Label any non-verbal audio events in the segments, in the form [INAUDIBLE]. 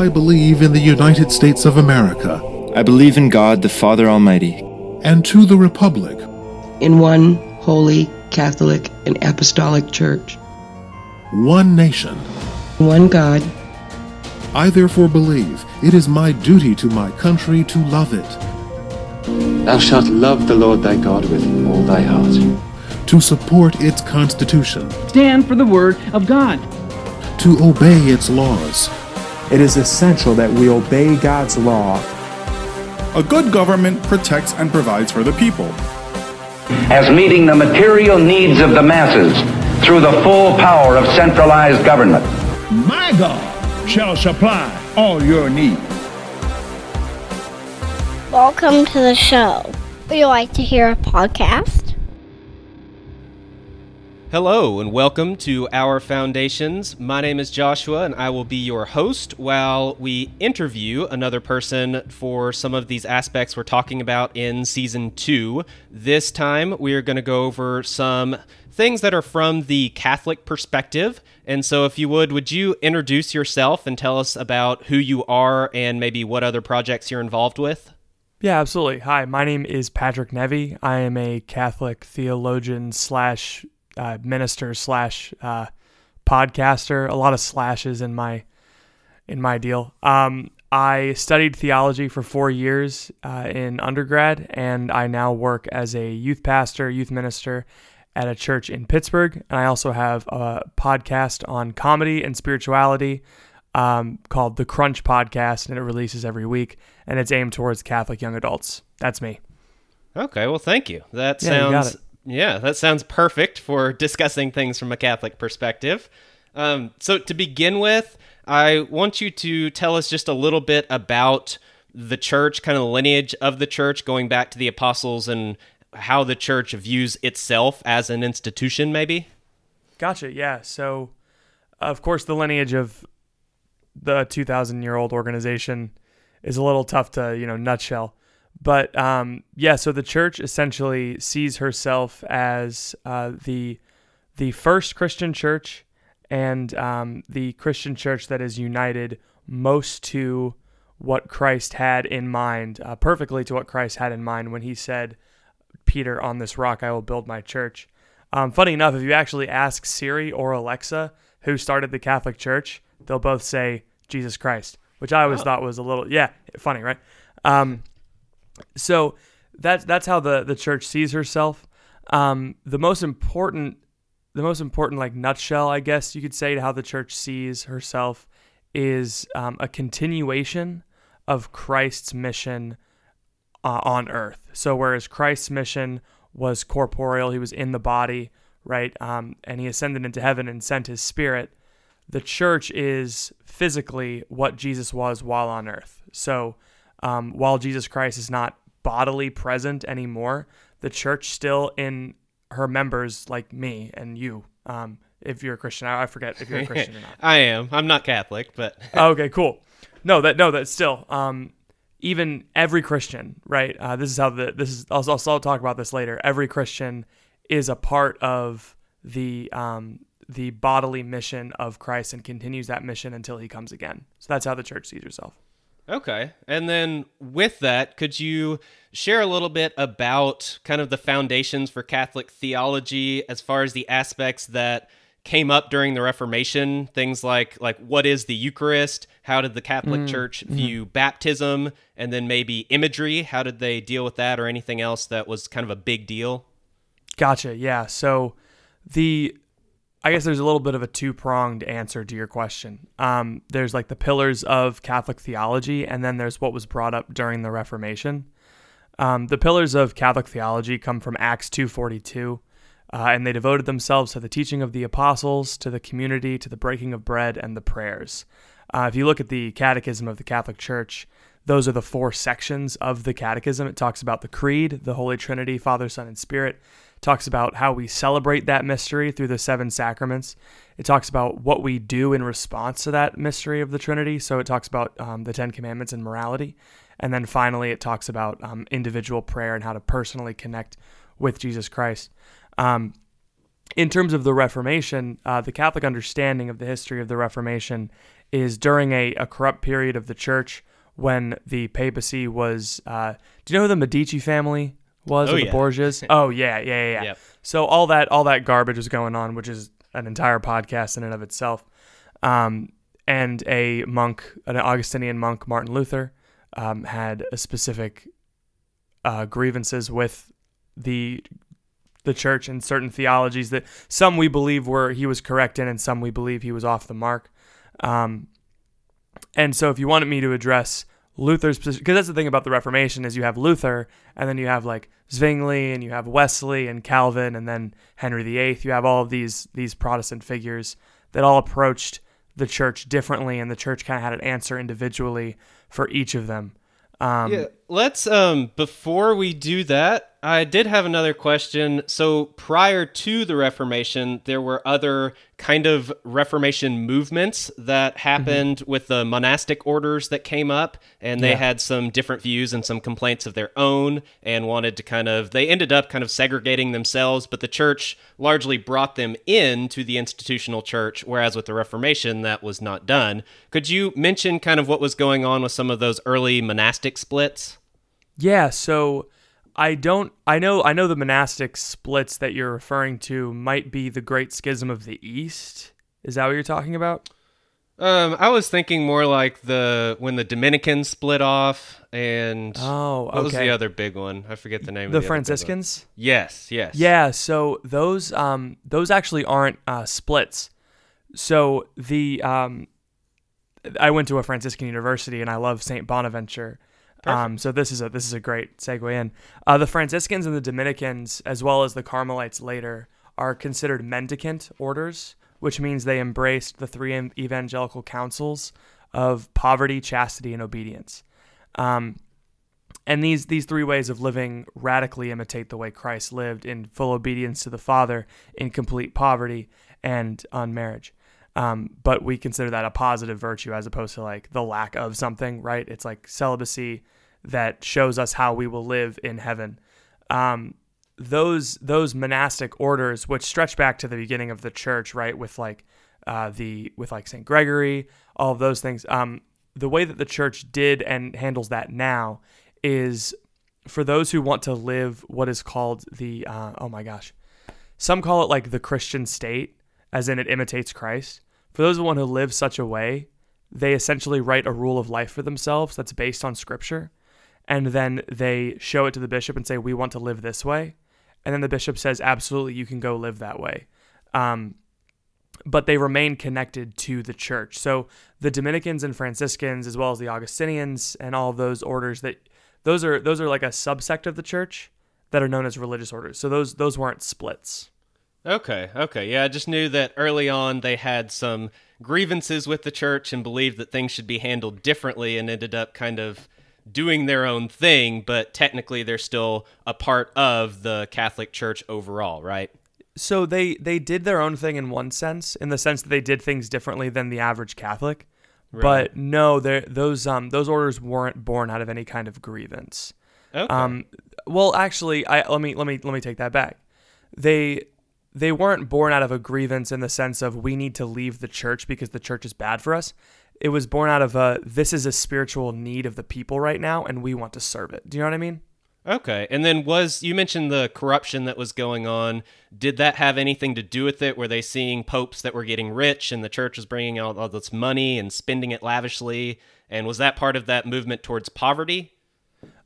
I believe in the United States of America. I believe in God, the Father Almighty, and to the republic. In one holy, Catholic, and Apostolic Church, one nation. one God, I therefore believe it is my duty to my country to love it, Thou shalt love the Lord thy God with all thy heart. to support its constitution, stand for the Word of God. to obey its laws, It is essential that we obey God's law A good government protects and provides for the people. as meeting the material needs of the masses through the full power of centralized government. My God shall supply all your needs. Welcome to the show. Would you like to hear a podcast? Hello, and welcome to Our Foundations. My name is Joshua, and I will be your host while we interview another person for some of these aspects we're talking about in season two. This time, we are going to go over some things that are from the Catholic perspective. And so, if you would, would you introduce yourself and tell us about who you are and maybe what other projects you're involved with? Yeah, absolutely. Hi, my name is Patrick Nevy. I am a Catholic theologian slash uh, minister slash uh, podcaster. A lot of slashes in my in my deal. Um, I studied theology for four years uh, in undergrad, and I now work as a youth pastor, youth minister at a church in Pittsburgh. And I also have a podcast on comedy and spirituality um, called the Crunch Podcast, and it releases every week, and it's aimed towards Catholic young adults. That's me. Okay, well, thank you. That Yeah, sounds it. Yeah, that sounds perfect for discussing things from a Catholic perspective. Um, so to begin with, I want you to tell us just a little bit about the church, kind of the lineage of the church, going back to the apostles and how the church views itself as an institution, maybe. Gotcha. Yeah. So, of course, the lineage of the 2,000 year old organization is a little tough to, you know, nutshell. But um, yeah, so the church essentially sees herself as uh, the the first Christian church and um, the Christian church that is united most to what Christ had in mind, uh, perfectly to what Christ had in mind when he said, Peter, on this rock I will build my church. Um, funny enough, if you actually ask Siri or Alexa who started the Catholic Church, they'll both say Jesus Christ, which I always thought was a little, yeah, funny, right? Um, so that's that's how the the church sees herself. Um, the most important, the most important like nutshell, I guess you could say, to how the church sees herself is um, a continuation of Christ's mission uh, on earth. So whereas Christ's mission was corporeal, he was in the body, right? Um, and he ascended into heaven and sent his spirit. The church is physically what Jesus was while on earth. So um, while Jesus Christ is not bodily present anymore, the church still in her members, like me and you, um, if you're a Christian, I I forget if you're a Christian or not. [LAUGHS] I am. I'm not Catholic, but [LAUGHS] Oh, okay, cool. No, that no, that's still um, even every Christian, right? Uh, this is how the this is. I'll, I'll, I'll talk about this later. Every Christian is a part of the um, the bodily mission of Christ and continues that mission until He comes again. So that's how the church sees herself. Okay. And then with that, could you share a little bit about kind of the foundations for Catholic theology as far as the aspects that came up during the Reformation, things like like what is the Eucharist? How did the Catholic Mm, Church mhm. view baptism? And then maybe imagery, how did they deal with that or anything else that was kind of a big deal? Gotcha. Yeah. So the I guess there's a little bit of a two pronged answer to your question. Um, there's like the pillars of Catholic theology, and then there's what was brought up during the Reformation. Um, the pillars of Catholic theology come from Acts 2:42, uh, and they devoted themselves to the teaching of the apostles, to the community, to the breaking of bread, and the prayers. Uh, if you look at the Catechism of the Catholic Church, those are the four sections of the Catechism. It talks about the Creed, the Holy Trinity, Father, Son, and Spirit. Talks about how we celebrate that mystery through the seven sacraments. It talks about what we do in response to that mystery of the Trinity. So it talks about um, the Ten Commandments and morality. And then finally, it talks about um, individual prayer and how to personally connect with Jesus Christ. Um, in terms of the Reformation, uh, the Catholic understanding of the history of the Reformation is during a, a corrupt period of the church when the papacy was. Uh, do you know the Medici family was? Oh, or the yeah. Borgias? [LAUGHS] oh yeah, yeah, yeah. yeah. Yep. So all that all that garbage was going on, which is an entire podcast in and of itself. Um, and a monk, an Augustinian monk, Martin Luther, um, had a specific uh, grievances with the the church and certain theologies that some we believe were he was correct in, and some we believe he was off the mark. Um, and so, if you wanted me to address Luther's position, because that's the thing about the Reformation is you have Luther, and then you have like Zwingli, and you have Wesley and Calvin, and then Henry VIII. You have all of these these Protestant figures that all approached the church differently, and the church kind of had an answer individually for each of them. Um, yeah, let's um before we do that, I did have another question. So prior to the Reformation, there were other kind of Reformation movements that happened mm-hmm. with the monastic orders that came up, and they yeah. had some different views and some complaints of their own, and wanted to kind of they ended up kind of segregating themselves, but the church largely brought them into the institutional church, whereas with the Reformation that was not done. Could you mention kind of what was going on with some of those early monastic splits? Yeah, so I don't I know I know the monastic splits that you're referring to might be the Great Schism of the East. Is that what you're talking about? Um, I was thinking more like the when the Dominicans split off, and oh, okay. what was the other big one? I forget the name. The, of the Franciscans. Yes, yes. Yeah. So those um those actually aren't uh, splits. So the um, I went to a Franciscan university, and I love Saint Bonaventure. Um, so this is a this is a great segue in. Uh, the Franciscans and the Dominicans, as well as the Carmelites later, are considered mendicant orders, which means they embraced the three evangelical counsels of poverty, chastity, and obedience. Um, and these these three ways of living radically imitate the way Christ lived in full obedience to the Father, in complete poverty, and on marriage. Um, but we consider that a positive virtue as opposed to like the lack of something, right? It's like celibacy that shows us how we will live in heaven. Um, those those monastic orders, which stretch back to the beginning of the church, right, with like uh, the with like Saint Gregory, all of those things. Um, the way that the church did and handles that now is for those who want to live what is called the uh, oh my gosh, some call it like the Christian state as in it imitates Christ. For those of one who live such a way, they essentially write a rule of life for themselves that's based on scripture. And then they show it to the bishop and say, We want to live this way. And then the bishop says, Absolutely, you can go live that way. Um, but they remain connected to the church. So the Dominicans and Franciscans, as well as the Augustinians and all those orders, that those are those are like a subsect of the church that are known as religious orders. So those those weren't splits. Okay, okay. Yeah, I just knew that early on they had some grievances with the church and believed that things should be handled differently and ended up kind of doing their own thing, but technically they're still a part of the Catholic Church overall, right? So they they did their own thing in one sense, in the sense that they did things differently than the average Catholic. Right. But no, those um those orders weren't born out of any kind of grievance. Okay. Um well actually I let me let me let me take that back. They they weren't born out of a grievance in the sense of we need to leave the church because the church is bad for us. It was born out of a this is a spiritual need of the people right now and we want to serve it. Do you know what I mean? Okay. And then was you mentioned the corruption that was going on. Did that have anything to do with it? Were they seeing popes that were getting rich and the church was bringing out all this money and spending it lavishly? And was that part of that movement towards poverty?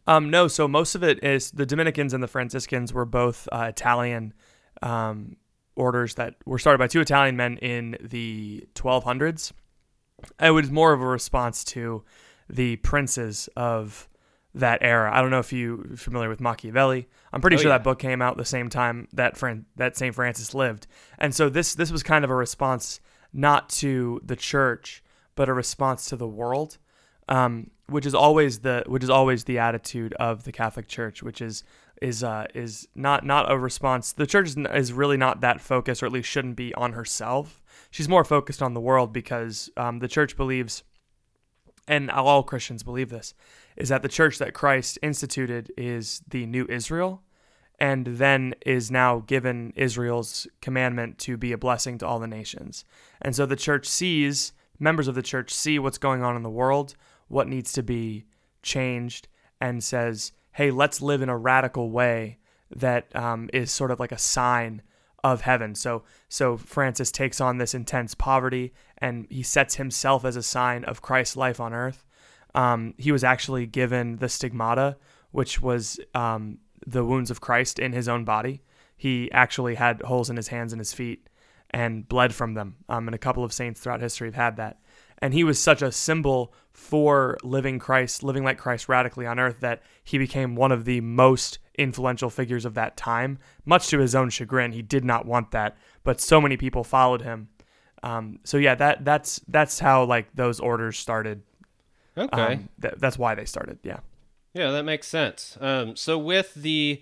Um, no. So most of it is the Dominicans and the Franciscans were both uh, Italian um, orders that were started by two Italian men in the 1200s. It was more of a response to the princes of that era. I don't know if you're familiar with Machiavelli. I'm pretty oh, sure yeah. that book came out the same time that Fran- that St. Francis lived. And so this this was kind of a response not to the church, but a response to the world. Um, which is always the which is always the attitude of the Catholic Church, which is is uh, is not not a response. The church is, is really not that focused, or at least shouldn't be on herself. She's more focused on the world because um, the church believes, and all Christians believe this, is that the church that Christ instituted is the new Israel, and then is now given Israel's commandment to be a blessing to all the nations. And so the church sees members of the church see what's going on in the world, what needs to be changed, and says, hey, let's live in a radical way that um, is sort of like a sign of heaven. So so Francis takes on this intense poverty and he sets himself as a sign of Christ's life on earth. Um, he was actually given the stigmata, which was um, the wounds of Christ in his own body. He actually had holes in his hands and his feet and bled from them. Um, and a couple of saints throughout history have had that. And he was such a symbol for living Christ, living like Christ radically on earth, that he became one of the most influential figures of that time. Much to his own chagrin, he did not want that, but so many people followed him. Um, so yeah, that that's that's how like those orders started. Okay, um, th- that's why they started. Yeah. Yeah, that makes sense. Um, so with the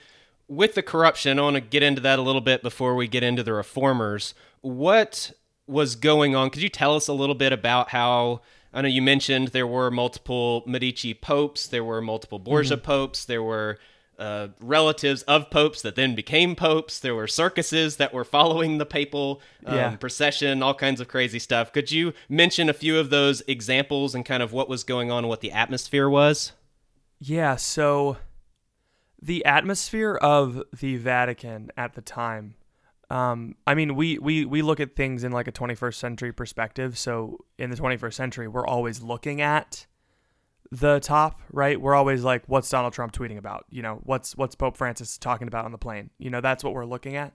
with the corruption, I want to get into that a little bit before we get into the reformers. What was going on? Could you tell us a little bit about how? I know you mentioned there were multiple Medici popes, there were multiple Borgia mm-hmm. popes, there were uh, relatives of popes that then became popes. There were circuses that were following the papal um, yeah. procession, all kinds of crazy stuff. Could you mention a few of those examples and kind of what was going on, what the atmosphere was? Yeah, so the atmosphere of the Vatican at the time. Um, I mean, we, we, we look at things in like a 21st century perspective. So in the 21st century, we're always looking at the top, right? We're always like, what's Donald Trump tweeting about? You know, what's what's Pope Francis talking about on the plane? You know, that's what we're looking at.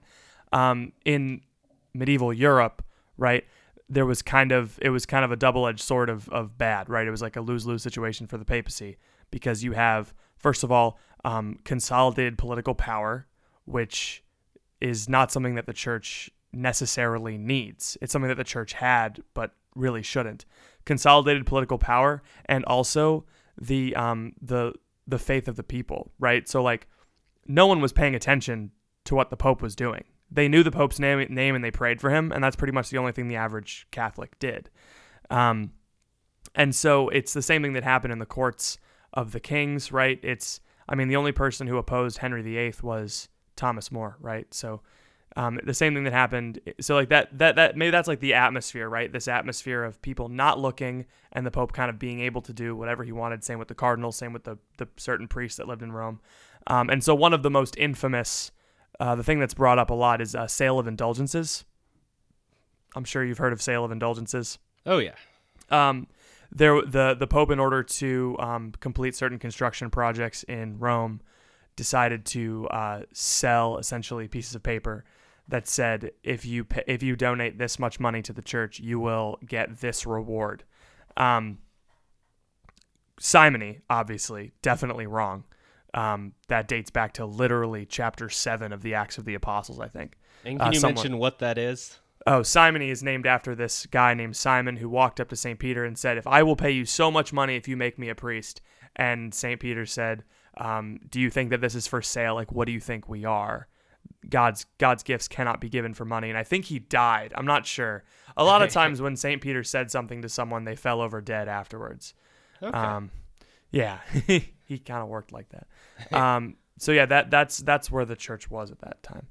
Um, in medieval Europe, right? There was kind of it was kind of a double edged sword of of bad, right? It was like a lose lose situation for the papacy because you have first of all um, consolidated political power, which is not something that the church necessarily needs. It's something that the church had, but really shouldn't consolidated political power and also the um the the faith of the people, right? So like no one was paying attention to what the pope was doing. They knew the pope's name name and they prayed for him, and that's pretty much the only thing the average Catholic did. Um, and so it's the same thing that happened in the courts of the kings, right? It's I mean the only person who opposed Henry VIII was Thomas More, right? So um, the same thing that happened. So like that that that maybe that's like the atmosphere, right? This atmosphere of people not looking and the Pope kind of being able to do whatever he wanted. Same with the cardinals. Same with the the certain priests that lived in Rome. Um, and so one of the most infamous, uh, the thing that's brought up a lot is uh, sale of indulgences. I'm sure you've heard of sale of indulgences. Oh yeah. Um, there the the Pope, in order to um, complete certain construction projects in Rome, decided to uh, sell essentially pieces of paper that said if you pay, if you donate this much money to the church, you will get this reward. Um, simony, obviously, definitely wrong. Um, that dates back to literally chapter seven of the Acts of the Apostles, I think. And can uh, you mention what that is? Oh, simony is named after this guy named Simon who walked up to St. Peter and said, If I will pay you so much money if you make me a priest. And St. Peter said, um, Do you think that this is for sale? Like, what do you think we are? God's God's gifts cannot be given for money. And I think he died. I'm not sure. A lot of [LAUGHS] times when St. Peter said something to someone, they fell over dead afterwards. Okay. Um, yeah, [LAUGHS] he kind of worked like that. [LAUGHS] Um, so yeah, that that's that's where the church was at that time.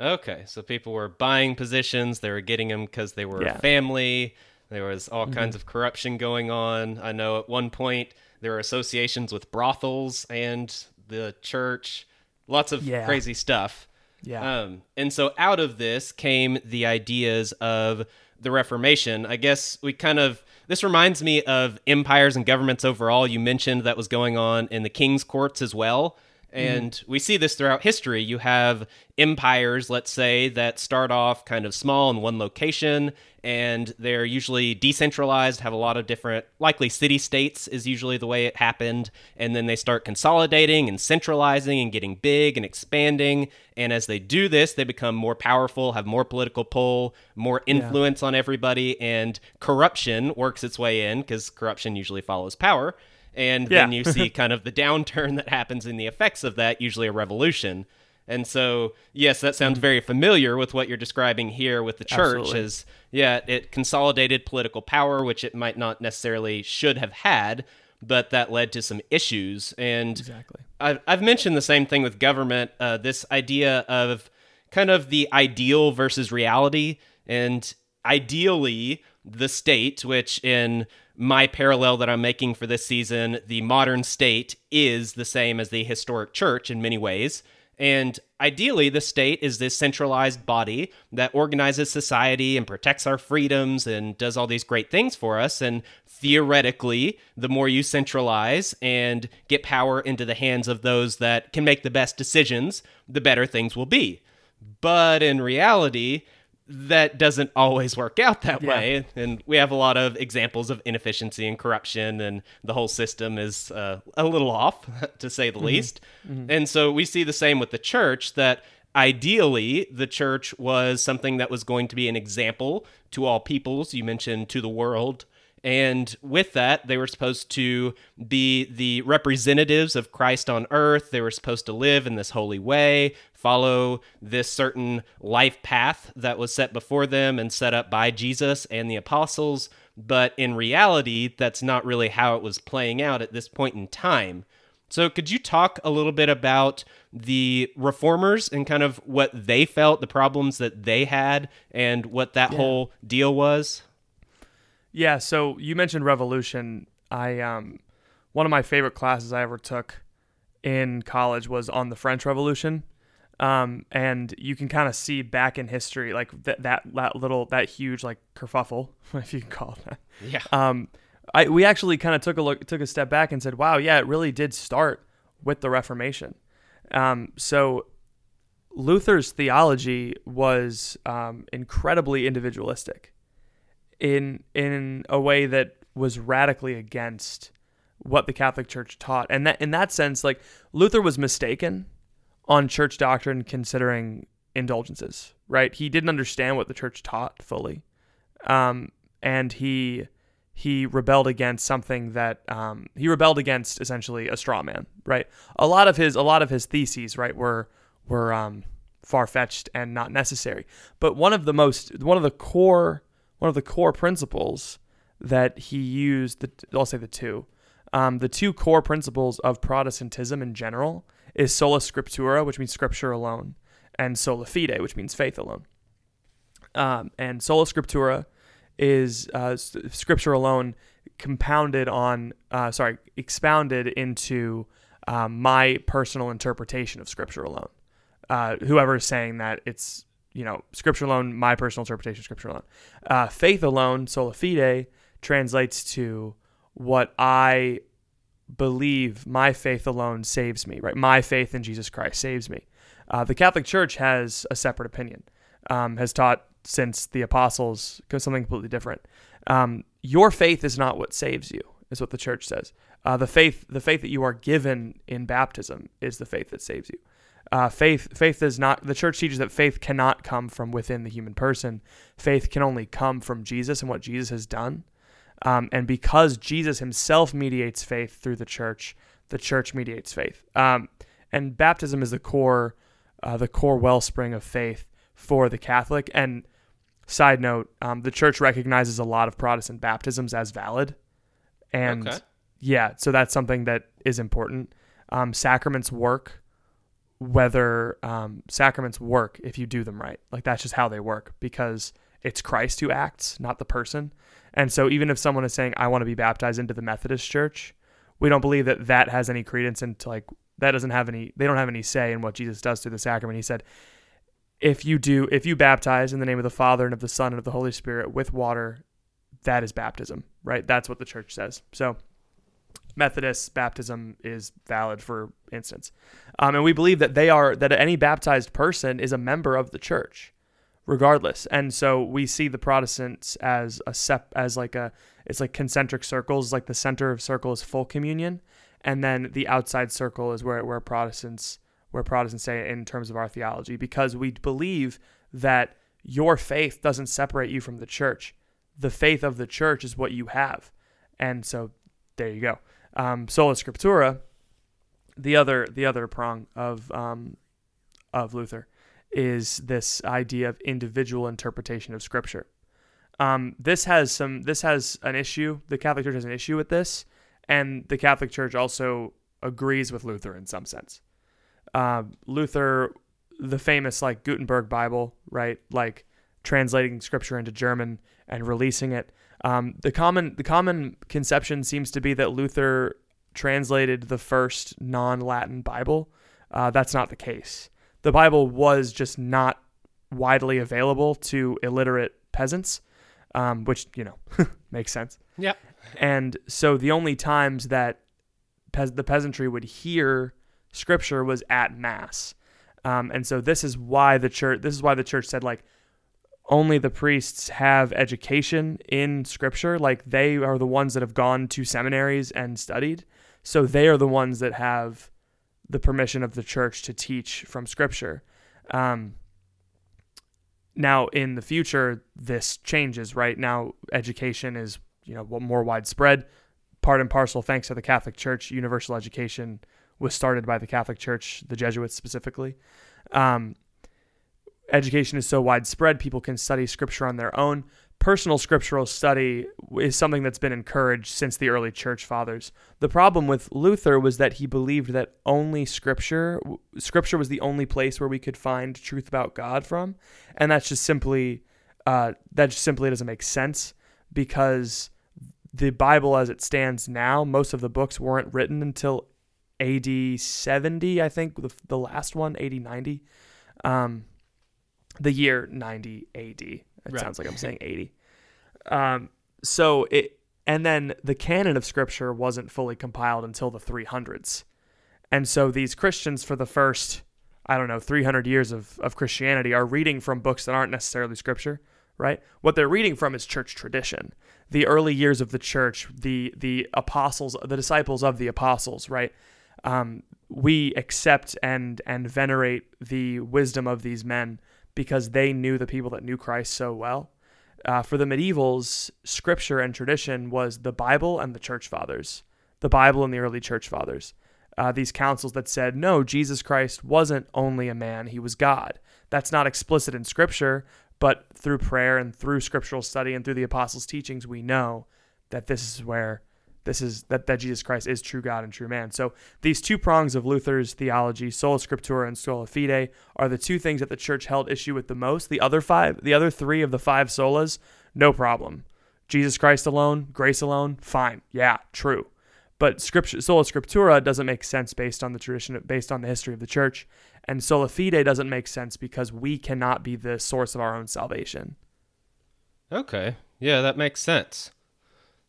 Okay, so people were buying positions. They were getting them because they were yeah. family. There was all mm-hmm. kinds of corruption going on. I know at one point there were associations with brothels and the church. Lots of yeah. crazy stuff. Yeah. Um, and so out of this came the ideas of the Reformation. I guess we kind of this reminds me of empires and governments overall. You mentioned that was going on in the king's courts as well. And mm-hmm. we see this throughout history. You have empires, let's say, that start off kind of small in one location, and they're usually decentralized, have a lot of different, likely city states is usually the way it happened. And then they start consolidating and centralizing and getting big and expanding. And as they do this, they become more powerful, have more political pull, more influence yeah. on everybody, and corruption works its way in because corruption usually follows power and yeah. then you see [LAUGHS] kind of the downturn that happens in the effects of that, usually a revolution. And so, yes, that sounds very familiar with what you're describing here with the church. Absolutely. Is yeah, it consolidated political power, which it might not necessarily should have had, but that led to some issues. And exactly, I've I've mentioned the same thing with government. Uh, this idea of kind of the ideal versus reality, and ideally the state, which in my parallel that I'm making for this season, the modern state is the same as the historic church in many ways. And ideally, the state is this centralized body that organizes society and protects our freedoms and does all these great things for us. And theoretically, the more you centralize and get power into the hands of those that can make the best decisions, the better things will be. But in reality, that doesn't always work out that yeah. way. And we have a lot of examples of inefficiency and corruption, and the whole system is uh, a little off, [LAUGHS] to say the mm-hmm. least. Mm-hmm. And so we see the same with the church that ideally the church was something that was going to be an example to all peoples. You mentioned to the world. And with that, they were supposed to be the representatives of Christ on earth. They were supposed to live in this holy way, follow this certain life path that was set before them and set up by Jesus and the apostles. But in reality, that's not really how it was playing out at this point in time. So, could you talk a little bit about the reformers and kind of what they felt, the problems that they had, and what that yeah. whole deal was? Yeah, so you mentioned revolution. I um one of my favorite classes I ever took in college was on the French Revolution. Um, and you can kind of see back in history, like that, that, that little, that huge, like kerfuffle, [LAUGHS] if you can call it that. Yeah. Um, I, we actually kind of took a look, took a step back and said, wow, yeah, it really did start with the Reformation. Um, so Luther's theology was um, incredibly individualistic in in a way that was radically against what the Catholic Church taught. And that in that sense, like Luther was mistaken on church doctrine considering indulgences, right? He didn't understand what the church taught fully. Um, and he he rebelled against something that um, he rebelled against essentially a straw man, right? A lot of his a lot of his theses, right, were were um, far fetched and not necessary. But one of the most one of the core one of the core principles that he used, the, I'll say the two, um, the two core principles of Protestantism in general is sola scriptura, which means scripture alone, and sola fide, which means faith alone. Um, and sola scriptura is uh, scripture alone compounded on, uh, sorry, expounded into um, my personal interpretation of scripture alone. Uh, whoever is saying that it's you know, scripture alone, my personal interpretation scripture alone. Uh, faith alone, sola fide, translates to what I believe my faith alone saves me, right? My faith in Jesus Christ saves me. Uh, the Catholic Church has a separate opinion, um, has taught since the apostles something completely different. Um, your faith is not what saves you, is what the church says. Uh, the faith, the faith that you are given in baptism, is the faith that saves you. Uh, faith faith is not the church teaches that faith cannot come from within the human person. Faith can only come from Jesus and what Jesus has done. Um, and because Jesus himself mediates faith through the church, the church mediates faith. Um, and baptism is the core uh, the core wellspring of faith for the Catholic. And side note, um, the church recognizes a lot of Protestant baptisms as valid. And okay. yeah, so that's something that is important. Um, sacraments work whether um, sacraments work if you do them right. Like that's just how they work because it's Christ who acts, not the person. And so even if someone is saying, I want to be baptized into the Methodist church, we don't believe that that has any credence into like, that doesn't have any, they don't have any say in what Jesus does through the sacrament. He said, if you do, if you baptize in the name of the Father and of the Son and of the Holy Spirit with water, that is baptism, right? That's what the church says. So Methodist baptism is valid, for instance. Um, and we believe that they are that any baptized person is a member of the church, regardless. And so we see the Protestants as a sep as like a it's like concentric circles. Like the center of circle is full communion, and then the outside circle is where where Protestants where Protestants say in terms of our theology, because we believe that your faith doesn't separate you from the church. The faith of the church is what you have. And so there you go um, sola scriptura, the other the other prong of um, of Luther is this idea of individual interpretation of Scripture. Um, this has some this has an issue. The Catholic Church has an issue with this, and the Catholic Church also agrees with Luther in some sense. Uh, Luther, the famous like Gutenberg Bible, right? Like translating scripture into German and releasing it. Um, the common the common conception seems to be that Luther translated the first non-Latin Bible. Uh, that's not the case. The Bible was just not widely available to illiterate peasants, um, which you know [LAUGHS] makes sense. Yep. And so the only times that pe- the peasantry would hear scripture was at mass. Um, and so this is why the church this is why the church said like only the priests have education in scripture. Like they are the ones that have gone to seminaries and studied. So they are the ones that have the permission of the church to teach from scripture. Um, now in the future this changes right? Now education is you know more widespread. Part and parcel thanks to the catholic church universal education was started by the catholic church the jesuits specifically. Um, education is so widespread people can study scripture on their own personal scriptural study is something that's been encouraged since the early church fathers. The problem with Luther was that he believed that only scripture scripture was the only place where we could find truth about God from, and that's just simply uh, that just simply doesn't make sense because the Bible as it stands now, most of the books weren't written until AD 70, I think the, the last one, AD 90. Um, the year 90 AD. It right. sounds like I'm saying 80. Um, so it, and then the canon of scripture wasn't fully compiled until the 300s. And so these Christians, for the first, I don't know, 300 years of, of Christianity, are reading from books that aren't necessarily scripture, right? What they're reading from is church tradition. The early years of the church, the the apostles, the disciples of the apostles, right? Um, we accept and and venerate the wisdom of these men because they knew the people that knew Christ so well. Uh, for the medievals, scripture and tradition was the Bible and the church fathers, the Bible and the early church fathers. Uh, these councils that said, no, Jesus Christ wasn't only a man, he was God. That's not explicit in scripture, but through prayer and through scriptural study and through the apostles' teachings, we know that this is where this is that, that Jesus Christ is true God and true man. So these two prongs of Luther's theology, sola scriptura and sola fide, are the two things that the church held issue with the most. The other five, the other three of the five solas, no problem. Jesus Christ alone, grace alone, fine. Yeah, true. But scripture, sola scriptura doesn't make sense based on the tradition, based on the history of the church, and sola fide doesn't make sense because we cannot be the source of our own salvation. Okay, yeah, that makes sense.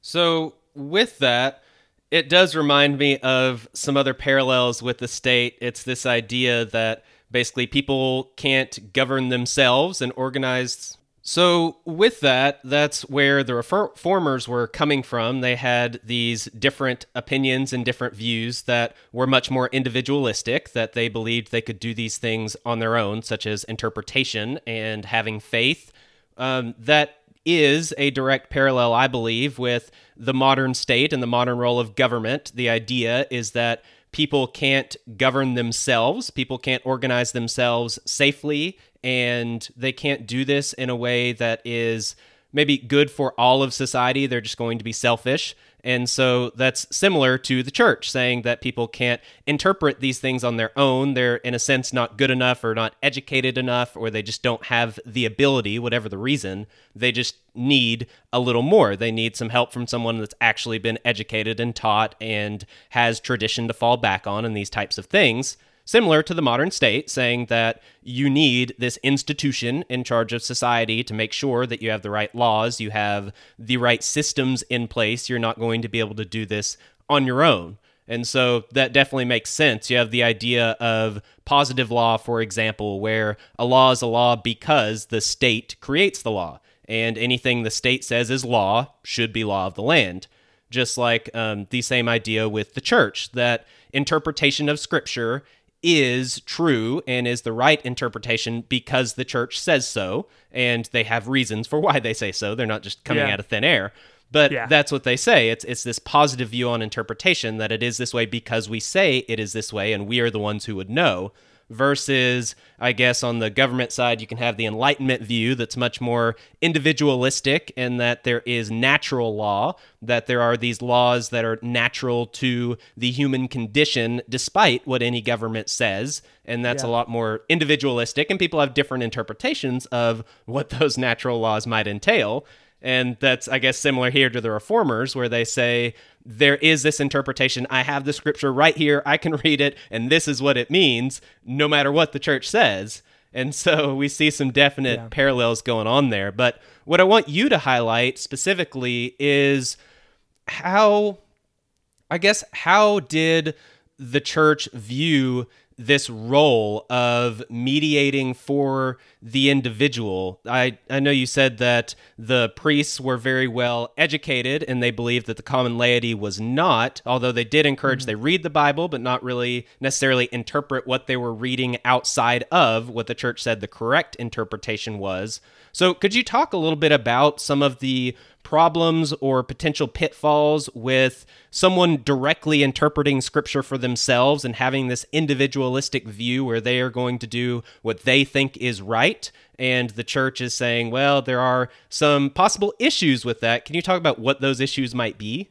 So with that, it does remind me of some other parallels with the state. It's this idea that basically people can't govern themselves and organize. So, with that, that's where the reformers were coming from. They had these different opinions and different views that were much more individualistic, that they believed they could do these things on their own, such as interpretation and having faith. Um, that is a direct parallel, I believe, with the modern state and the modern role of government. The idea is that people can't govern themselves, people can't organize themselves safely, and they can't do this in a way that is maybe good for all of society. They're just going to be selfish. And so that's similar to the church saying that people can't interpret these things on their own. They're, in a sense, not good enough or not educated enough, or they just don't have the ability, whatever the reason. They just need a little more. They need some help from someone that's actually been educated and taught and has tradition to fall back on and these types of things similar to the modern state, saying that you need this institution in charge of society to make sure that you have the right laws, you have the right systems in place. You're not going to be able to do this on your own. And so that definitely makes sense. You have the idea of positive law, for example, where a law is a law because the state creates the law. And anything the state says is law should be law of the land. Just like um, the same idea with the church, that interpretation of scripture is true and is the right interpretation because the church says so and they have reasons for why they say so they're not just coming yeah. out of thin air but yeah. that's what they say it's it's this positive view on interpretation that it is this way because we say it is this way and we are the ones who would know versus I guess on the government side you can have the enlightenment view that's much more individualistic and that there is natural law that there are these laws that are natural to the human condition despite what any government says and that's Yeah. a lot more individualistic and people have different interpretations of what those [LAUGHS] natural laws might entail and that's, I guess, similar here to the reformers, where they say there is this interpretation. I have the scripture right here. I can read it, and this is what it means, no matter what the church says. And [LAUGHS] so we see some definite Yeah. parallels going on there. But what I want you to highlight specifically is how, I guess, how did the church view this role of mediating for the individual. I, I know you said that the priests were very well educated and they believed that the common laity was not, although they did encourage mm-hmm. they read the Bible, but not really necessarily interpret what they were reading outside of what the church said the correct interpretation was. So, could you talk a little bit about some of the problems or potential pitfalls with someone directly interpreting scripture for themselves and having this individualistic view where they are going to do what they think is right? And the church is saying, well, there are some possible issues with that. Can you talk about what those issues might be?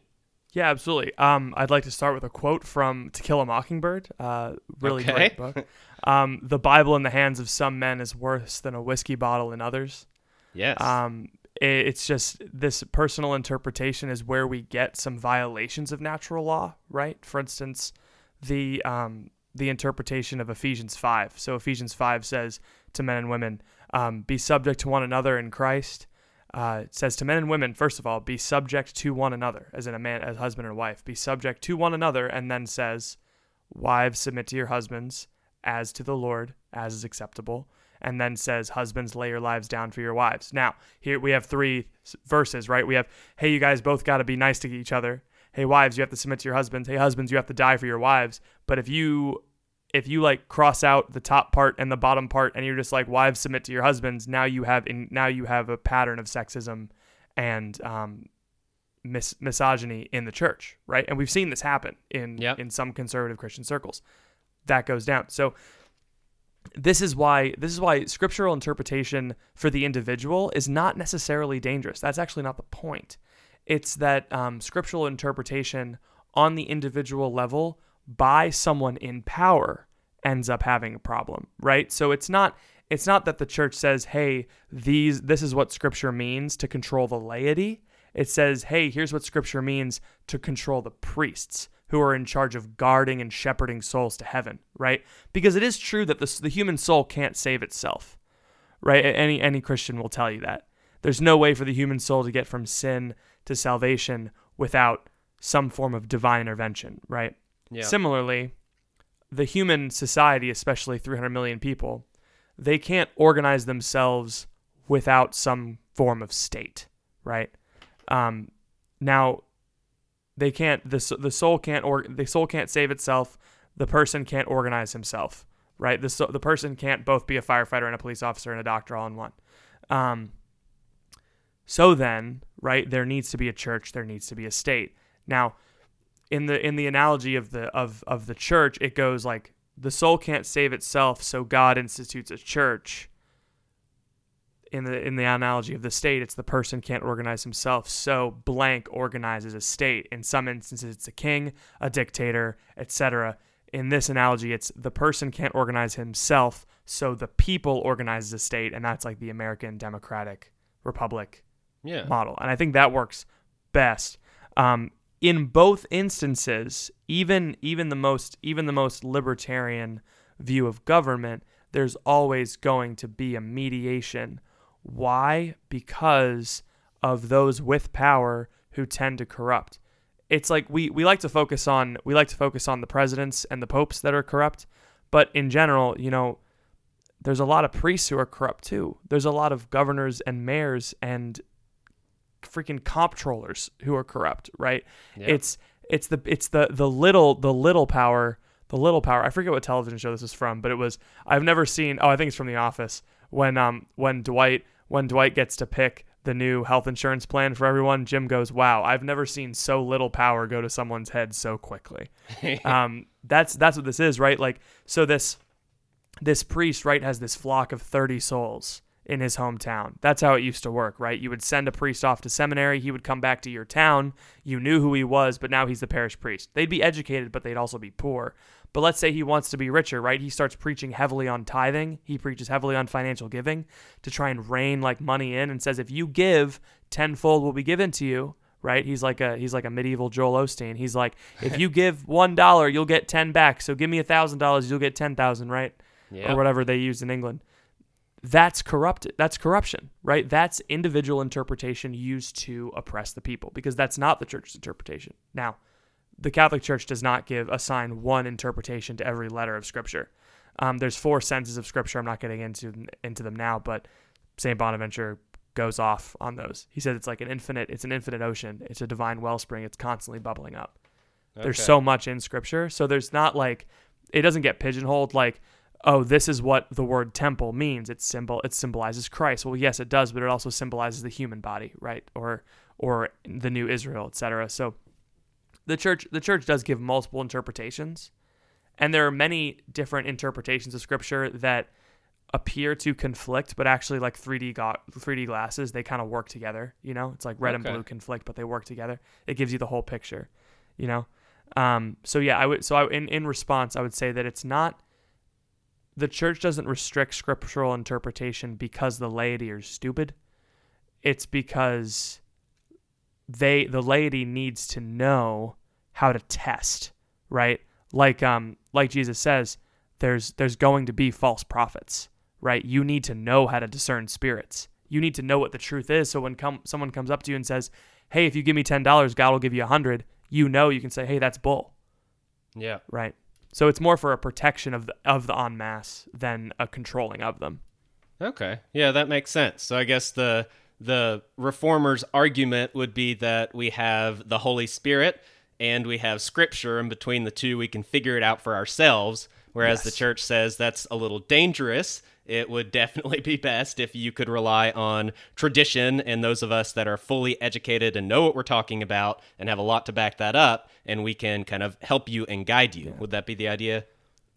Yeah, absolutely. Um, I'd like to start with a quote from To Kill a Mockingbird. Uh, really Okay. great book. [LAUGHS] Um, the Bible in the hands of some men is worse than a whiskey bottle in others. Yes. Um, it's just this personal interpretation is where we get some violations of natural law, right? For instance, the um, the interpretation of Ephesians five. So Ephesians five says to men and women, um, "Be subject to one another in Christ." Uh, it says to men and women, first of all, be subject to one another, as in a man, as husband and wife, be subject to one another, and then says, wives submit to your husbands as to the Lord, as is acceptable, and then says, husbands lay your lives down for your wives. Now here we have three verses, right? We have, hey, you guys both got to be nice to each other. Hey, wives, you have to submit to your husbands. Hey, husbands, you have to die for your wives. But if you if you like cross out the top part and the bottom part and you're just like wives submit to your husbands now you have in now you have a pattern of sexism and um, mis- misogyny in the church right and we've seen this happen in Yep. in some conservative christian circles that goes down so this is why this is why scriptural interpretation for the individual is not necessarily dangerous that's actually not the point it's that um, scriptural interpretation on the individual level by someone in power ends up having a problem, right? So it's not it's not that the church says, "Hey, these this is what scripture means to control the laity." It says, "Hey, here's what scripture means to control the priests who are in charge of guarding and shepherding souls to heaven," right? Because it is true that the the human soul can't save itself. Right? Any any Christian will tell you that. There's no way for the human soul to get from sin to salvation without some form of divine intervention, right? Yeah. Similarly, the human society, especially 300 million people, they can't organize themselves without some form of state, right? Um, now, they can't. the The soul can't or the soul can't save itself. The person can't organize himself, right? The the person can't both be a firefighter and a police officer and a doctor all in one. Um, so then, right, there needs to be a church, there needs to be a state. Now, in the in the analogy of the of of the church, it goes like the soul can't save itself, so God institutes a church. In the in the analogy of the state, it's the person can't organize himself, so blank organizes a state. In some instances, it's a king, a dictator, etc. In this analogy, it's the person can't organize himself, so the people organizes a state, and that's like the American Democratic Republic Yeah. model. And I think that works best. Um, in both instances, even even the most even the most libertarian view of government, there's always going to be a mediation. Why? Because of those with power who tend to corrupt. It's like we, we like to focus on we like to focus on the presidents and the popes that are corrupt, but in general, you know, there's a lot of priests who are corrupt too. There's a lot of governors and mayors and freaking comptrollers who are corrupt, right? Yeah. It's it's the it's the the little the little power the little power. I forget what television show this is from, but it was I've never seen. Oh, I think it's from The Office when um when Dwight when Dwight gets to pick the new health insurance plan for everyone. Jim goes, "Wow, I've never seen so little power go to someone's head so quickly." [LAUGHS] um, that's that's what this is, right? Like so this this priest, right, has this flock of 30 souls in his hometown. That's how it used to work, right? You would send a priest off to seminary, he would come back to your town. You knew who he was, but now he's the parish priest. They'd be educated, but they'd also be poor. But let's say he wants to be richer, right? He starts preaching heavily on tithing. He preaches heavily on financial giving to try and rein like money in and says if you give, tenfold will be given to you right? He's like a he's like a medieval Joel Osteen. He's like, [LAUGHS] if you give one dollar, you'll get ten back. So give me a thousand dollars, you'll get ten thousand, right? Yeah. Or whatever they use in England. That's corrupted. That's corruption, right? That's individual interpretation used to oppress the people because that's not the church's interpretation. Now, the Catholic Church does not give assign one interpretation to every letter of Scripture. Um, there's four senses of Scripture. I'm not getting into into them now, but Saint Bonaventure goes off on those. He says it's like an infinite, it's an infinite ocean. It's a divine wellspring. It's constantly bubbling up. Okay. There's so much in scripture. So there's not like it doesn't get pigeonholed like, oh, this is what the word temple means. It's symbol it symbolizes Christ. Well, yes, it does, but it also symbolizes the human body, right? Or or the new Israel, etc. So the church the church does give multiple interpretations. And there are many different interpretations of scripture that appear to conflict, but actually like 3D go- 3D glasses, they kind of work together. You know, it's like red okay. and blue conflict, but they work together. It gives you the whole picture. You know, um, so yeah, I would. So I, in in response, I would say that it's not. The church doesn't restrict scriptural interpretation because the laity are stupid. It's because they the laity needs to know how to test, right? Like um like Jesus says, there's there's going to be false prophets right? You need to know how to discern spirits. You need to know what the truth is. So when come, someone comes up to you and says, "Hey, if you give me ten dollars, God will give you a hundred, you know you can say, "Hey, that's bull." Yeah. Right. So it's more for a protection of the of the en masse than a controlling of them. Okay. Yeah, that makes sense. So I guess the the reformers' argument would be that we have the Holy Spirit and we have Scripture, and between the two, we can figure it out for ourselves. Whereas yes. the church says that's a little dangerous it would [LAUGHS] definitely be best if you could rely on tradition and those of us that are fully educated and know what we're talking about and have a lot to back that up, and we can kind of help you and guide you. Yeah. Would that be the idea?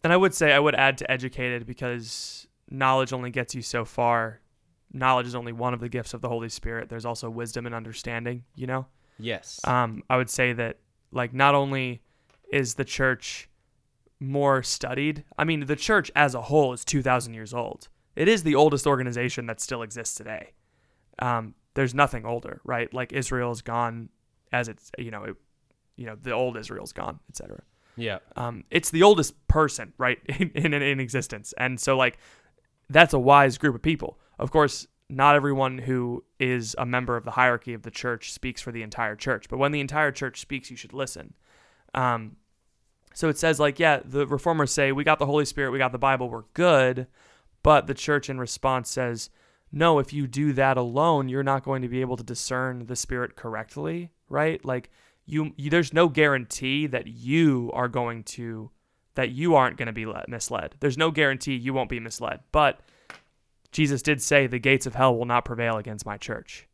And I would say I would add to educated because knowledge only gets you so far. Knowledge is only one of the gifts of the Holy Spirit. There's also wisdom and understanding, you know? Yes. Um, I would say that, like, not only is the church more studied. I mean, the church as a whole is 2,000 years old. It is the oldest organization that still exists today. Um, there's nothing older, right? Like Israel is gone as it's, you know, it, you know, the old Israel's gone, etc. Yeah. Um, it's the oldest person, right, [LAUGHS] in, in, in existence. And so, like, that's a wise group of people. Of course, not everyone who is a member of the hierarchy of the church speaks for the entire church. But when the entire church speaks, you should listen. Um, so it says, like, yeah, the reformers say, we got the Holy Spirit, we got the Bible, we're good. But the church in response says, no, if you do that alone, you're not going to be able to discern the Spirit correctly, right? Like, you, you there's no guarantee that you are going to, that you aren't going to be misled. There's no guarantee you won't be misled. But Jesus did say, the gates of hell will not prevail against my church,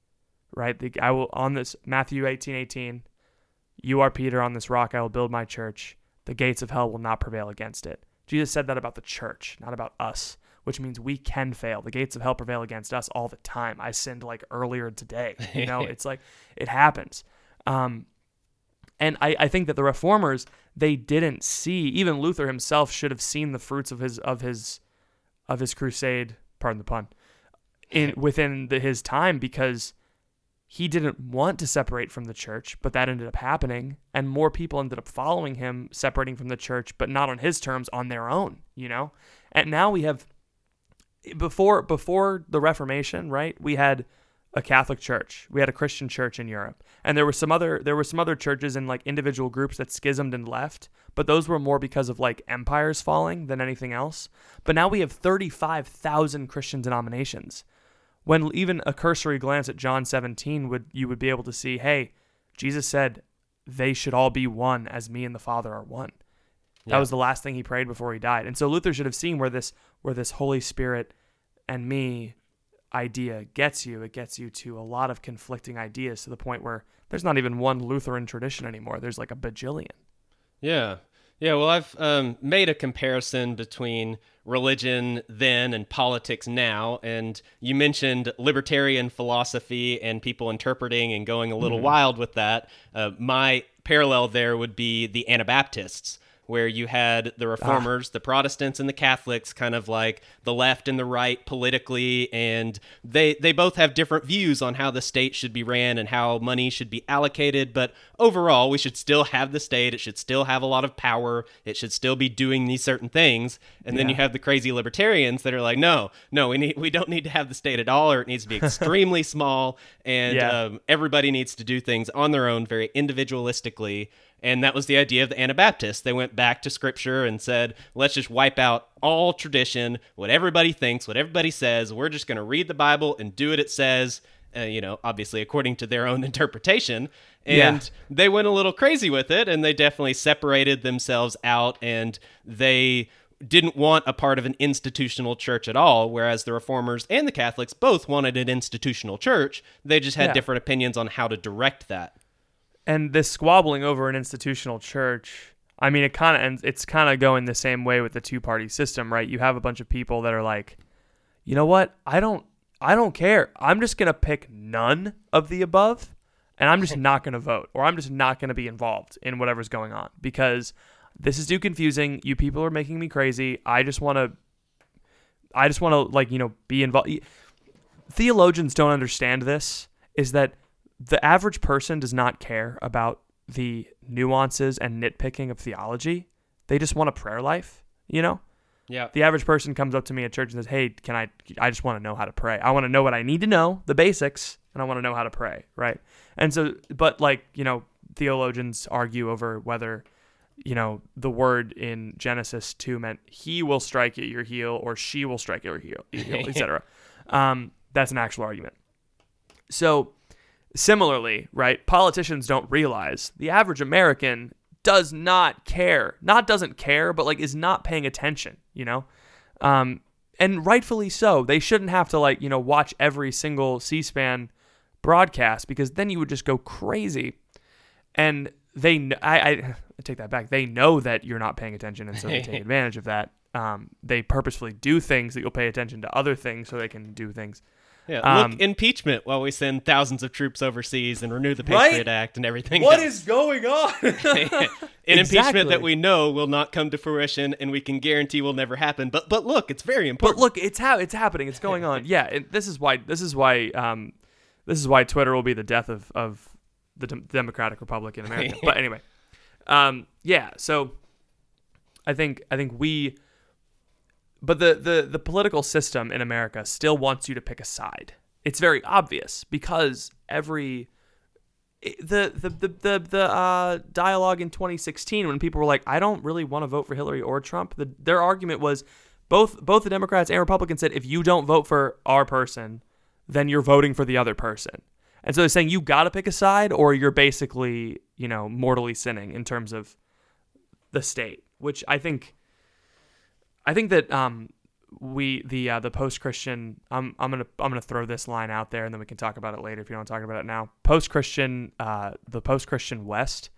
right? The, I will, on this, Matthew 18, 18, you are Peter, on this rock I will build my church the gates of hell will not prevail against it. Jesus said that about the church, not about us, which means we can fail. The gates of hell prevail against us all the time. I sinned like earlier today. You know, [LAUGHS] it's like it happens. Um, and I, I think that the reformers they didn't see. Even Luther himself should have seen the fruits of his of his of his crusade. Pardon the pun. In [LAUGHS] within the, his time because he didn't want to separate from the church, but that ended up happening. And more people ended up following him, separating from the church, but not on his terms, on their own, you know? And now we have before before the Reformation, right? We had a Catholic church. We had a Christian church in Europe. And there were some other there were some other churches and like individual groups that schismed and left, but those were more because of like empires falling than anything else. But now we have 35,000 Christian denominations when even a cursory glance at John 17 would you would be able to see, hey, Jesus said they should all be one as me and the Father are one. That was the last thing he prayed before he died. And so Luther should have seen where this where this Holy Spirit and me idea gets you. It gets you to a lot of conflicting ideas to the point where there's not even one Lutheran tradition anymore. There's like a bajillion. Yeah. Yeah, well, I've um, made a comparison between religion then and politics now. And you mentioned libertarian philosophy and people interpreting and going a little mm-hmm. wild with that. Uh, my parallel there would be the Anabaptists where you had the ah. reformers, ah. the Protestants, and the Catholics, kind of like the left and the right politically, and they they both have different views on how the state should be ran and how money should be allocated. But overall, we should still have the state. It should still have a lot of power. It should still be doing these certain things. And yeah. then you have the crazy libertarians that are like, no, no, we need we don't need to have the state at all, or it needs to be [LAUGHS] extremely small, and yeah. um, everybody needs to do things on their own, very individualistically. And that was the idea of the Anabaptists. They went back to scripture and said, let's just wipe out all tradition, what everybody thinks, what everybody says. We're just going to read the Bible and do what it says, uh, you know, obviously according to their own [LAUGHS] interpretation. And yeah. they went a little crazy with it and they definitely separated themselves out and they didn't want a part of an institutional church at all, whereas the reformers and the Catholics both wanted an institutional church. They just had yeah. different opinions on how to direct that and this squabbling over an institutional church i mean it kind of ends it's kind of going the same way with the two party system right? You have a bunch of people that are like you know what? I don't i don't care. I'm just going to pick none of the above and i'm just [LAUGHS] not going to vote or i'm just not going to be involved in whatever's going on because this is too confusing. You people are making me crazy. I just want to i just want to like you know be involved theologians don't understand this is that the average person does not care about the nuances and nitpicking of theology. They just want a prayer life, you know? Yeah. The average person comes up to me at church and says, "Hey, can I I just want to know how to pray. I want to know what I need to know, the basics, and I want to know how to pray." Right? And so but like, you know, theologians argue over whether you know, the word in Genesis 2 meant he will strike at your heel or she will strike at your heel, [LAUGHS] heel etc. Um, that's an actual argument. So Similarly, right, politicians don't realize the average American does not care. Not doesn't care, but like is not paying attention, you know? Um, and rightfully so. They shouldn't have to like, you know, watch every single C-SPAN broadcast because then you would just go crazy. And they, I, I take that back. They know that you're not paying attention, and so they take [LAUGHS] advantage of that. Um, they purposefully do things that you'll pay attention to other things so they can do things. Yeah, um, look, impeachment while we send thousands of troops overseas and renew the Patriot right? Act and everything. What else. is going on? [LAUGHS] [LAUGHS] An exactly. impeachment that we know will not come to fruition and we can guarantee will never happen. But but look, it's very important. But look, it's how it's happening. It's going on. Yeah, this is why this is why um, this is why Twitter will be the death of of the D- Democratic Republic in America. [LAUGHS] but anyway, um, yeah. So I think I think we but the, the, the political system in America still wants you to pick a side. It's very obvious because every the the the the, the uh, dialogue in 2016 when people were like, I don't really want to vote for Hillary or Trump. The, their argument was both both the Democrats and Republicans said if you don't vote for our person, then you're voting for the other person. And so they're saying you got to pick a side or you're basically, you know, mortally sinning in terms of the state, which I think I think that um, we the uh, the post Christian. I'm I'm gonna I'm gonna throw this line out there, and then we can talk about it later if you don't want to talk about it now. Post Christian, uh, the post Christian West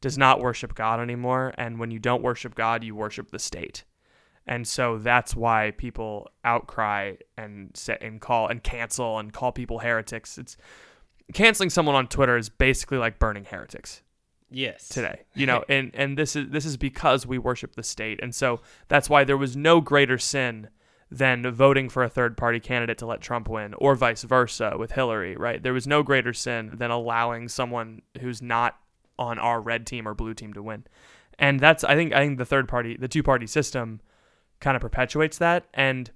does not worship God anymore, and when you don't worship God, you worship the state, and so that's why people outcry and set and call and cancel and call people heretics. It's canceling someone on Twitter is basically like burning heretics yes. today you know [LAUGHS] and and this is this is because we worship the state. And so that's why there was no greater sin than voting for a third party candidate to let Trump win or vice versa with Hillary right? There was no greater sin than allowing someone who's not on our red team or blue team to win. And that's I think I think the third party the two party system kind of perpetuates that. And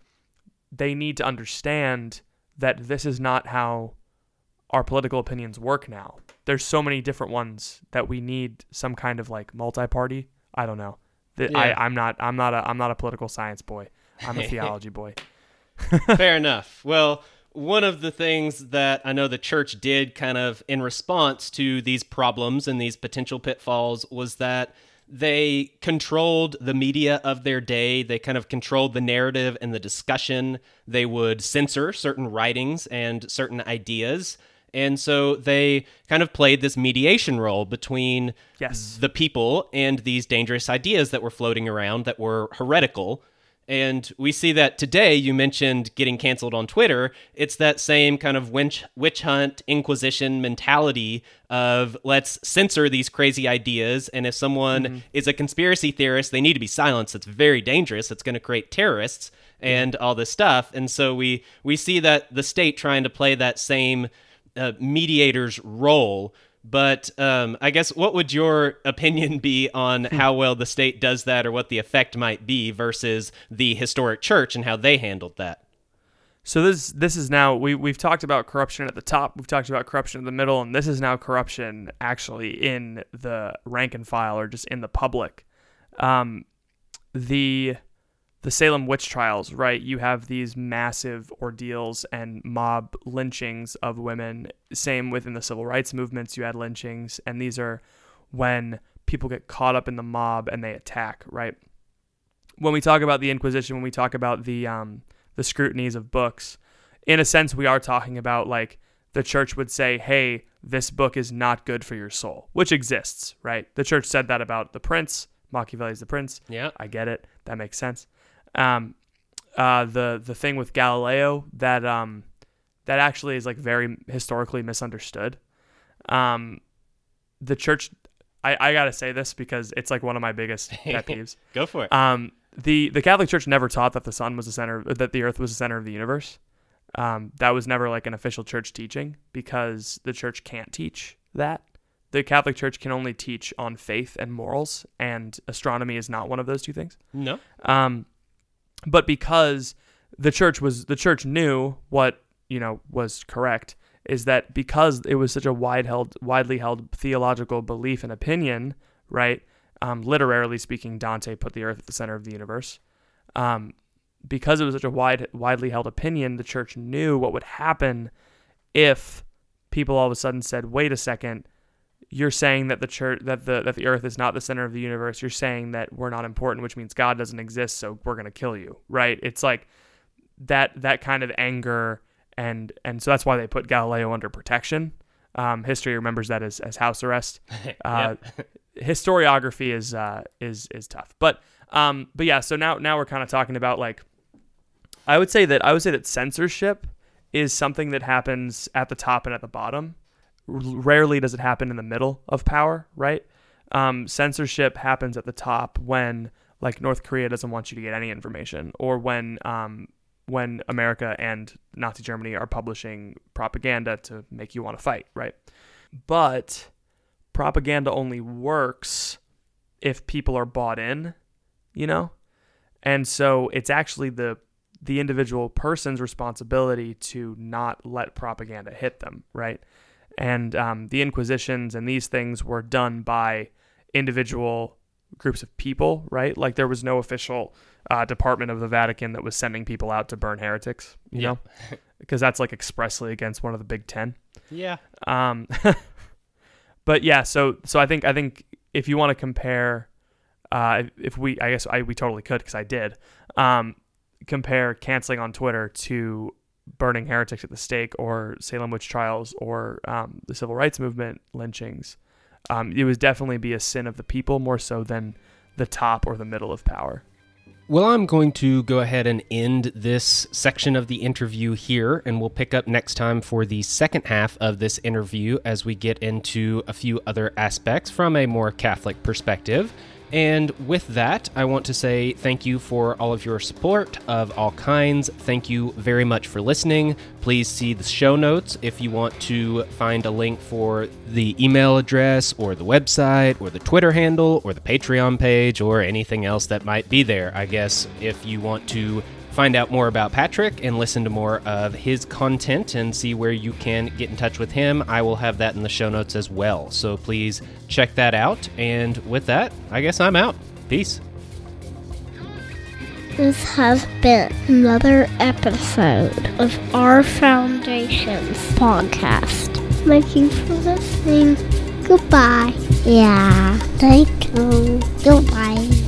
they need to understand that this is not how our political opinions work now. There's so many different ones that we need some kind of like multi-party. I don't know. yeah. I, I'm not. I'm not a. I'm not a political science boy. I'm a [LAUGHS] theology boy. [LAUGHS] Fair enough. Well, one of the things that I know the church did kind of in response to these problems and these potential pitfalls was that they controlled the media of their day. They kind of controlled the narrative and the discussion. They would censor certain writings and certain ideas And so they kind of played this mediation role between yes. the people and these dangerous ideas that were floating around that were heretical. And we see that today, you mentioned getting canceled on Twitter. It's that same kind of witch, witch hunt, inquisition mentality of let's censor these crazy ideas. And if someone mm-hmm. is a conspiracy theorist, they need to be silenced. It's very dangerous. It's going to create terrorists and all this stuff. And so we, we see that the state trying to play that same uh, mediator's role but um, I guess what would your [LAUGHS] opinion be on hmm. how well the state does that or what the effect might be versus the historic church and how they handled that? So this this is now we we've talked about corruption at the top, we've talked about corruption in the middle, and this is now corruption actually in the rank and file or just in the public. Um, the the Salem witch trials, right? You have these massive ordeals and mob lynchings of women. Same within the civil rights movements, you had lynchings, and these are when people get caught up in the mob and they attack, right? When we talk about the Inquisition, when we talk about the um, the scrutinies of books, in a sense, we are talking about like the church would say, "Hey, this book is not good for your soul," which exists, right? The church said that about The Prince. Machiavelli's The Prince. Yeah, I get it. That makes sense. Um, uh, the the thing with Galileo that um, that actually is like very historically misunderstood. Um, the church, I, I gotta say this because it's like one of my biggest [LAUGHS] pet peeves. Go for it. Um, the the Catholic Church never taught that the sun was the center, that the earth was the center of the universe. Um, that was never like an official church teaching because the church can't teach that. The Catholic Church can only teach on faith and morals, and astronomy is not one of those two things. No. Um, but because the church was the church knew what you know was correct is that because it was such a wide held widely held theological belief and opinion right um, speaking dante put the earth at the center of the universe um, because it was such a wide widely held opinion the church knew what would happen if people all of a sudden said wait a second you're saying that the church that the that the earth is not the center of the universe. You're saying that we're not important which means god doesn't exist so we're going to kill you right? It's like that that kind of anger and and so that's why they put galileo under protection. Um, history remembers that as, as house arrest. [LAUGHS] Uh, historiography is uh, is is tough. But um, but yeah so now now we're kind of talking about like i would say that i would say that censorship is something that happens at the top and at the bottom rarely does it happen in the middle of power, right? Um, censorship happens at the top when like North Korea doesn't want you to get any information, or when um, when America and Nazi Germany are publishing propaganda to make you want to fight, right? But propaganda only works if people are bought in, you know? And so it's actually the the individual person's responsibility to not let propaganda hit them, right? And um, the inquisitions and these things were done by individual groups of people, right? Like there was no official uh, department of the Vatican that was sending people out to burn heretics, you yeah. know, [LAUGHS] because that's like expressly against one of the big ten. Yeah. Um, [LAUGHS] but yeah, so so I think I think if you want to compare, uh, if we I guess I we totally could because I did, um, compare canceling on Twitter to burning heretics at the stake or Salem witch trials or um, the civil rights movement lynchings. Um, it would definitely be a sin of the people more so than the top or the middle of power. Well, I'm going to go ahead and end this section of the interview here, and we'll pick up next time for the second half of this interview as we get into a few other aspects from a more Catholic perspective. And with that, I want to say thank you for all of your support of all kinds. Thank you very much for listening. Please see the show notes if you want to find a link for the email address or the website or the Twitter handle or the Patreon page or anything else that might be there. I guess if you want to find out more about Patrick and listen to more of his content and see where you can get in touch with him, I will have that in the show notes as well. So please check that out. And with that, I guess I'm out. Peace. This has been another episode of Our Foundations podcast. Thank you for listening. Goodbye. Yeah, thank you. Goodbye.